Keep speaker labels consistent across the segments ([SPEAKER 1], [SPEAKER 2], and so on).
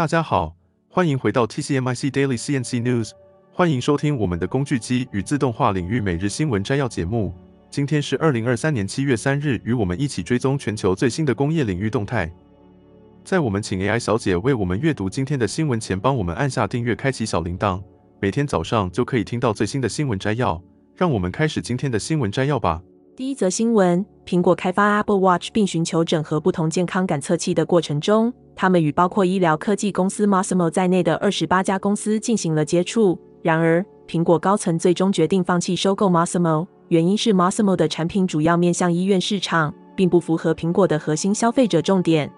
[SPEAKER 1] 大家好，欢迎回到 TCMIC Daily CNC News，欢迎收听我们的工具机与自动化领域每日新闻摘要节目。今天是二零二三年七月三日，与我们一起追踪全球最新的工业领域动态。在我们请 AI 小姐为我们阅读今天的新闻前，帮我们按下订阅，开启小铃铛，每天早上就可以听到最新的新闻摘要。让我们开始今天的新闻摘要吧。
[SPEAKER 2] 第一则新闻：苹果开发 Apple Watch 并寻求整合不同健康感测器的过程中，他们与包括医疗科技公司 Masimo 在内的二十八家公司进行了接触。然而，苹果高层最终决定放弃收购 Masimo，原因是 Masimo 的产品主要面向医院市场，并不符合苹果的核心消费者重点。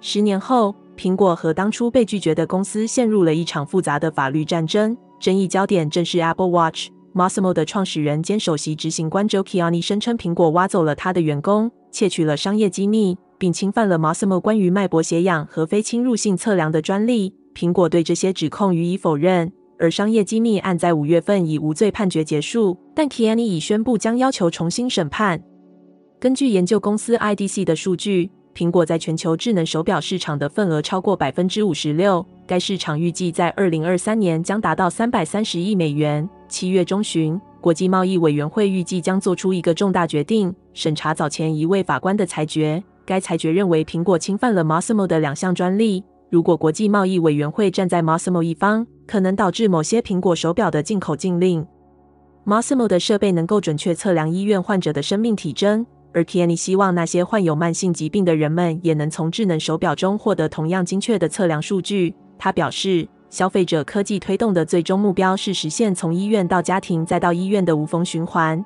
[SPEAKER 2] 十年后，苹果和当初被拒绝的公司陷入了一场复杂的法律战争，争议焦点正是 Apple Watch。Masimo 的创始人兼首席执行官 Joe Kiani 声称，苹果挖走了他的员工，窃取了商业机密，并侵犯了 Masimo 关于脉搏血氧和非侵入性测量的专利。苹果对这些指控予以否认，而商业机密案在五月份以无罪判决结束。但 Kiani 已宣布将要求重新审判。根据研究公司 IDC 的数据，苹果在全球智能手表市场的份额超过百分之五十六，该市场预计在二零二三年将达到三百三十亿美元。七月中旬，国际贸易委员会预计将做出一个重大决定，审查早前一位法官的裁决。该裁决认为苹果侵犯了 Massimo 的两项专利。如果国际贸易委员会站在 Massimo 一方，可能导致某些苹果手表的进口禁令。Masimo 的设备能够准确测量医院患者的生命体征，而 Kenny 希望那些患有慢性疾病的人们也能从智能手表中获得同样精确的测量数据。他表示。消费者科技推动的最终目标是实现从医院到家庭再到医院的无缝循环。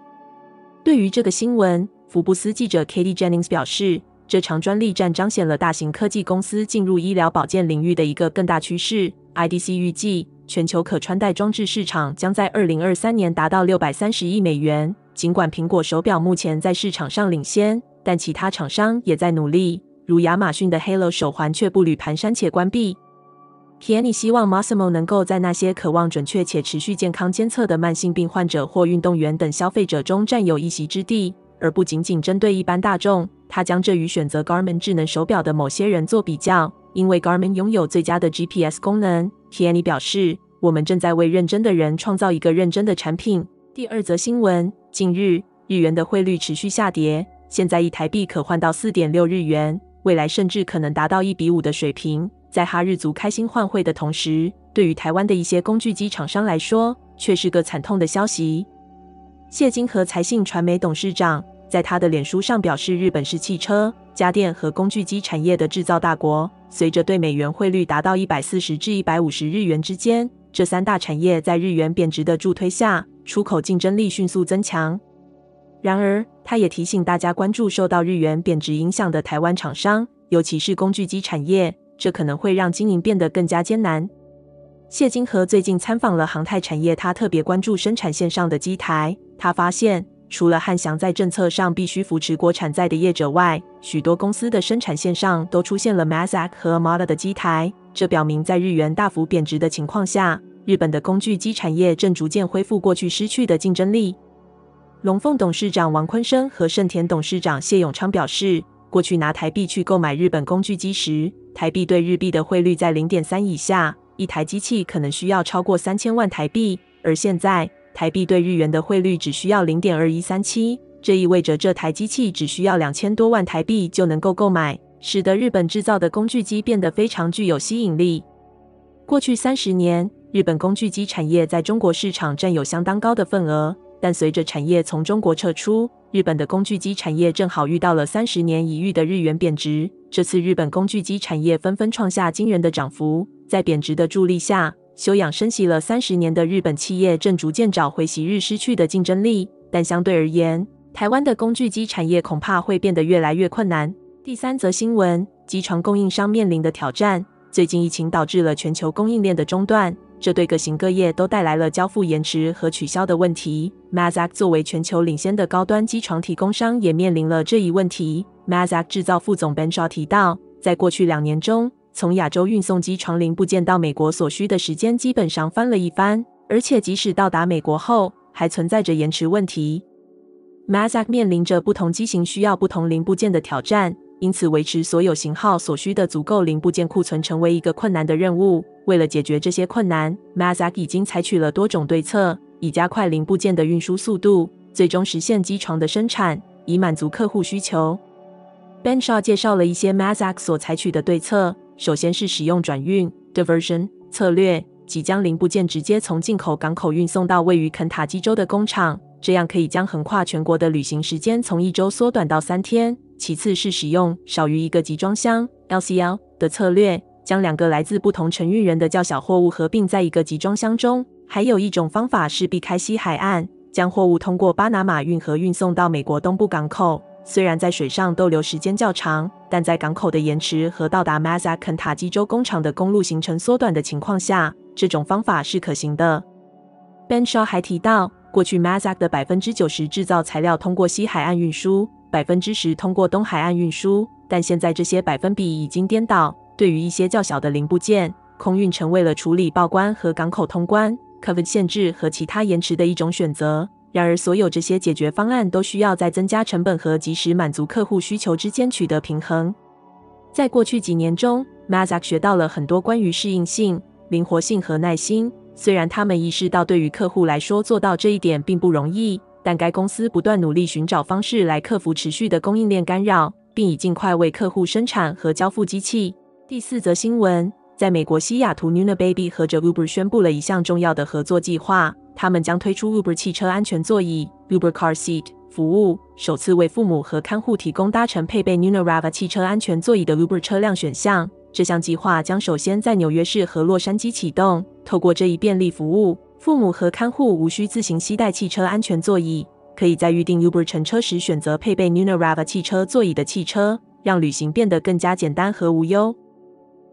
[SPEAKER 2] 对于这个新闻，福布斯记者 Katie Jennings 表示，这场专利战彰显了大型科技公司进入医疗保健领域的一个更大趋势。IDC 预计，全球可穿戴装置市场将在二零二三年达到六百三十亿美元。尽管苹果手表目前在市场上领先，但其他厂商也在努力，如亚马逊的 Halo 手环却步履蹒跚且关闭。Kiani 希望 Massimo 能够在那些渴望准确且持续健康监测的慢性病患者或运动员等消费者中占有一席之地，而不仅仅针对一般大众。他将这与选择 Garmin 智能手表的某些人做比较，因为 Garmin 拥有最佳的 GPS 功能。Kiani 表示：“我们正在为认真的人创造一个认真的产品。”第二则新闻：近日，日元的汇率持续下跌，现在一台币可换到四点六日元，未来甚至可能达到一比五的水平。在哈日族开心换汇的同时，对于台湾的一些工具机厂商来说，却是个惨痛的消息。谢金河财信传媒董事长在他的脸书上表示，日本是汽车、家电和工具机产业的制造大国。随着对美元汇率达到一百四十至一百五十日元之间，这三大产业在日元贬值的助推下，出口竞争力迅速增强。然而，他也提醒大家关注受到日元贬值影响的台湾厂商，尤其是工具机产业。这可能会让经营变得更加艰难。谢金河最近参访了航太产业，他特别关注生产线上的机台。他发现，除了汉翔在政策上必须扶持国产在的业者外，许多公司的生产线上都出现了 Mazak 和 Mada 的机台。这表明，在日元大幅贬值的情况下，日本的工具机产业正逐渐恢复过去失去的竞争力。龙凤董事长王坤生和盛田董事长谢永昌表示，过去拿台币去购买日本工具机时，台币对日币的汇率在零点三以下，一台机器可能需要超过三千万台币。而现在，台币对日元的汇率只需要零点二一三七，这意味着这台机器只需要两千多万台币就能够购买，使得日本制造的工具机变得非常具有吸引力。过去三十年，日本工具机产业在中国市场占有相当高的份额，但随着产业从中国撤出，日本的工具机产业正好遇到了三十年一遇的日元贬值。这次日本工具机产业纷纷创下惊人的涨幅，在贬值的助力下，休养生息了三十年的日本企业正逐渐找回昔日失去的竞争力。但相对而言，台湾的工具机产业恐怕会变得越来越困难。第三则新闻：机床供应商面临的挑战。最近疫情导致了全球供应链的中断。这对各行各业都带来了交付延迟和取消的问题。Mazak 作为全球领先的高端机床提供商，也面临了这一问题。Mazak 制造副总 Ben Shaw 提到，在过去两年中，从亚洲运送机床零部件到美国所需的时间基本上翻了一番，而且即使到达美国后，还存在着延迟问题。Mazak 面临着不同机型需要不同零部件的挑战。因此维持所有型号所需的足够零部件库存成为一个困难的任务。为了解决这些困难，Mazak 已经采取了多种对策，以加快零部件的运输速度，最终实现机床的生产，以满足客户需求。Ben Shaw 介绍了一些 Mazak 所采取的对策。首先是使用转运 （diversion） 策略，即将零部件直接从进口港口运送到位于肯塔基州的工厂，这样可以将横跨全国的旅行时间从一周缩短到三天。其次是使用少于一个集装箱 （LCL） 的策略，将两个来自不同承运人的较小货物合并在一个集装箱中。还有一种方法是避开西海岸，将货物通过巴拿马运河运送到美国东部港口。虽然在水上逗留时间较长，但在港口的延迟和到达 Mazak 肯塔基州工厂的公路行程缩短的情况下，这种方法是可行的。Ben Shaw 还提到，过去 Mazak 的百分之九十制造材料通过西海岸运输，百分之十通过东海岸运输，但现在这些百分比已经颠倒。对于一些较小的零部件，空运成为了处理报关和港口通关、COVID 限制和其他延迟的一种选择。然而，所有这些解决方案都需要在增加成本和及时满足客户需求之间取得平衡。在过去几年中，Mazak 学到了很多关于适应性、灵活性和耐心。虽然他们意识到对于客户来说做到这一点并不容易，但该公司不断努力寻找方式来克服持续的供应链干扰，并已尽快为客户生产和交付机器。第四则新闻，在美国西雅图，Nunababy 和着 Uber 宣布了一项重要的合作计划。他们将推出 Uber 汽车安全座椅 Uber Car Seat 服务，首次为父母和看护提供搭乘配备 Nunarava 汽车安全座椅的 Uber 车辆选项。这项计划将首先在纽约市和洛杉矶启动。透过这一便利服务，父母和看护无需自行携带汽车安全座椅，可以在预定 Uber 乘车时选择配备 Nunarava 汽车座椅的汽车，让旅行变得更加简单和无忧。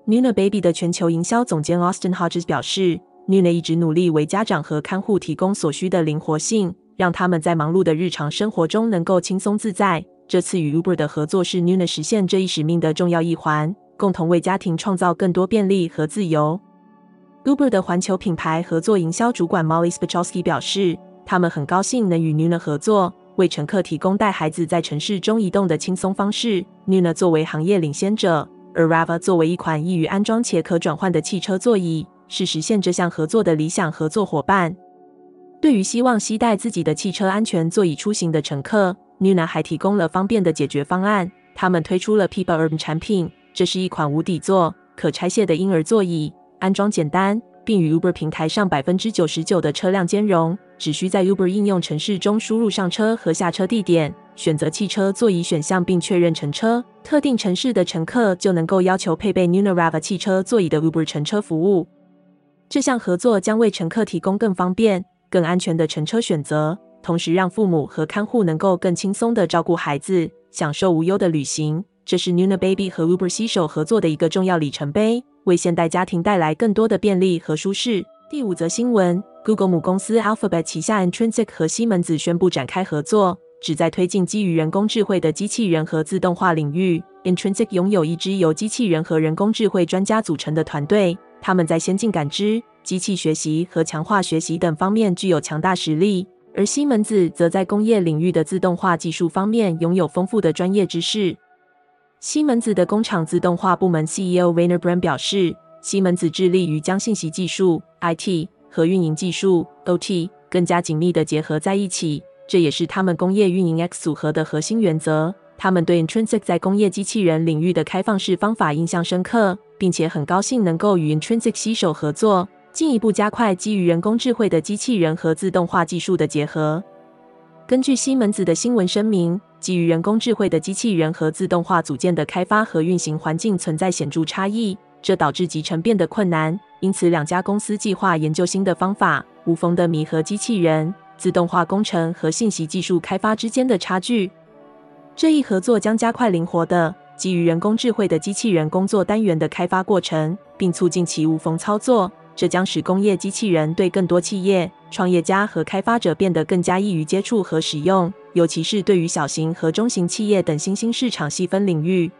[SPEAKER 2] Nunababy 的全球营销总监 Austin Hodges 表示。Nuna 一直努力为家长和看护提供所需的灵活性，让他们在忙碌的日常生活中能够轻松自在。这次与 Uber 的合作是 Nuna 实现这一使命的重要一环，共同为家庭创造更多便利和自由。Uber 的环球品牌合作营销主管 Molly Spachowski 表示，他们很高兴能与 Nuna 合作，为乘客提供带孩子在城市中移动的轻松方式。Nuna 作为行业领先者，而 Rava 作为一款易于安装且可转换的汽车座椅。是实现这项合作的理想合作伙伴。对于希望携带自己的汽车安全座椅出行的乘客，Nuna 还提供了方便的解决方案。他们推出了 Pipa Urban 产品，这是一款无底座、可拆卸的婴儿座椅，安装简单，并与 Uber 平台上百分之九十九的车辆兼容。只需在 Uber 应用程式中输入上车和下车地点，选择汽车座椅选项并确认乘车。特定城市的乘客就能够要求配备 Nunarava 汽车座椅的 Uber 乘车服务。这项合作将为乘客提供更方便、更安全的乘车选择，同时让父母和看护能够更轻松地照顾孩子，享受无忧的旅行。这是 Nunababy 和 Uber 携手合作的一个重要里程碑，为现代家庭带来更多的便利和舒适。第五则新闻：Google 母公司 Alphabet 旗下 Intrinsic 和西门子宣布展开合作，旨在推进基于人工智慧的机器人和自动化领域。Intrinsic 拥有一支由机器人和人工智慧专家组成的团队。他们在先进感知、机器学习和强化学习等方面具有强大实力，而西门子则在工业领域的自动化技术方面拥有丰富的专业知识。西门子的工厂自动化部门 CEO Rainer Braun 表示，西门子致力于将信息技术 （IT） 和运营技术 （OT） 更加紧密地结合在一起，这也是他们工业运营 X 组合的核心原则。他们对 Intrinsic 在工业机器人领域的开放式方法印象深刻。并且很高兴能够与 Intrinsic 携手合作，进一步加快基于人工智慧的机器人和自动化技术的结合。根据西门子的新闻声明，基于人工智慧的机器人和自动化组件的开发和运行环境存在显著差异，这导致集成变得困难。因此，两家公司计划研究新的方法，无缝的弥合机器人、自动化工程和信息技术开发之间的差距。这一合作将加快灵活的。基于人工智慧的机器人工作单元的开发过程，并促进其无缝操作，这将使工业机器人对更多企业、创业家和开发者变得更加易于接触和使用，尤其是对于小型和中型企业等新兴市场细分领域。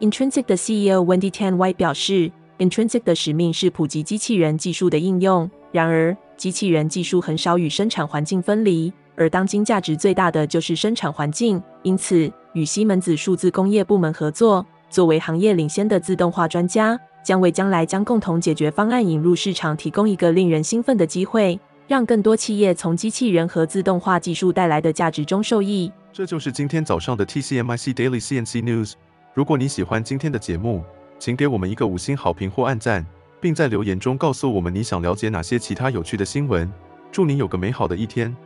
[SPEAKER 2] Intrinsic 的 CEO Wendy Tan White 表示，Intrinsic 的使命是普及机器人技术的应用。然而，机器人技术很少与生产环境分离，而当今价值最大的就是生产环境，因此。与西门子数字工业部门合作，作为行业领先的自动化专家，将为将来将共同解决方案引入市场提供一个令人兴奋的机会，让更多企业从机器人和自动化技术带来的价值中受益。
[SPEAKER 1] 这就是今天早上的 TCMIC Daily CNC News。如果你喜欢今天的节目，请给我们一个五星好评或按赞，并在留言中告诉我们你想了解哪些其他有趣的新闻。祝你有个美好的一天。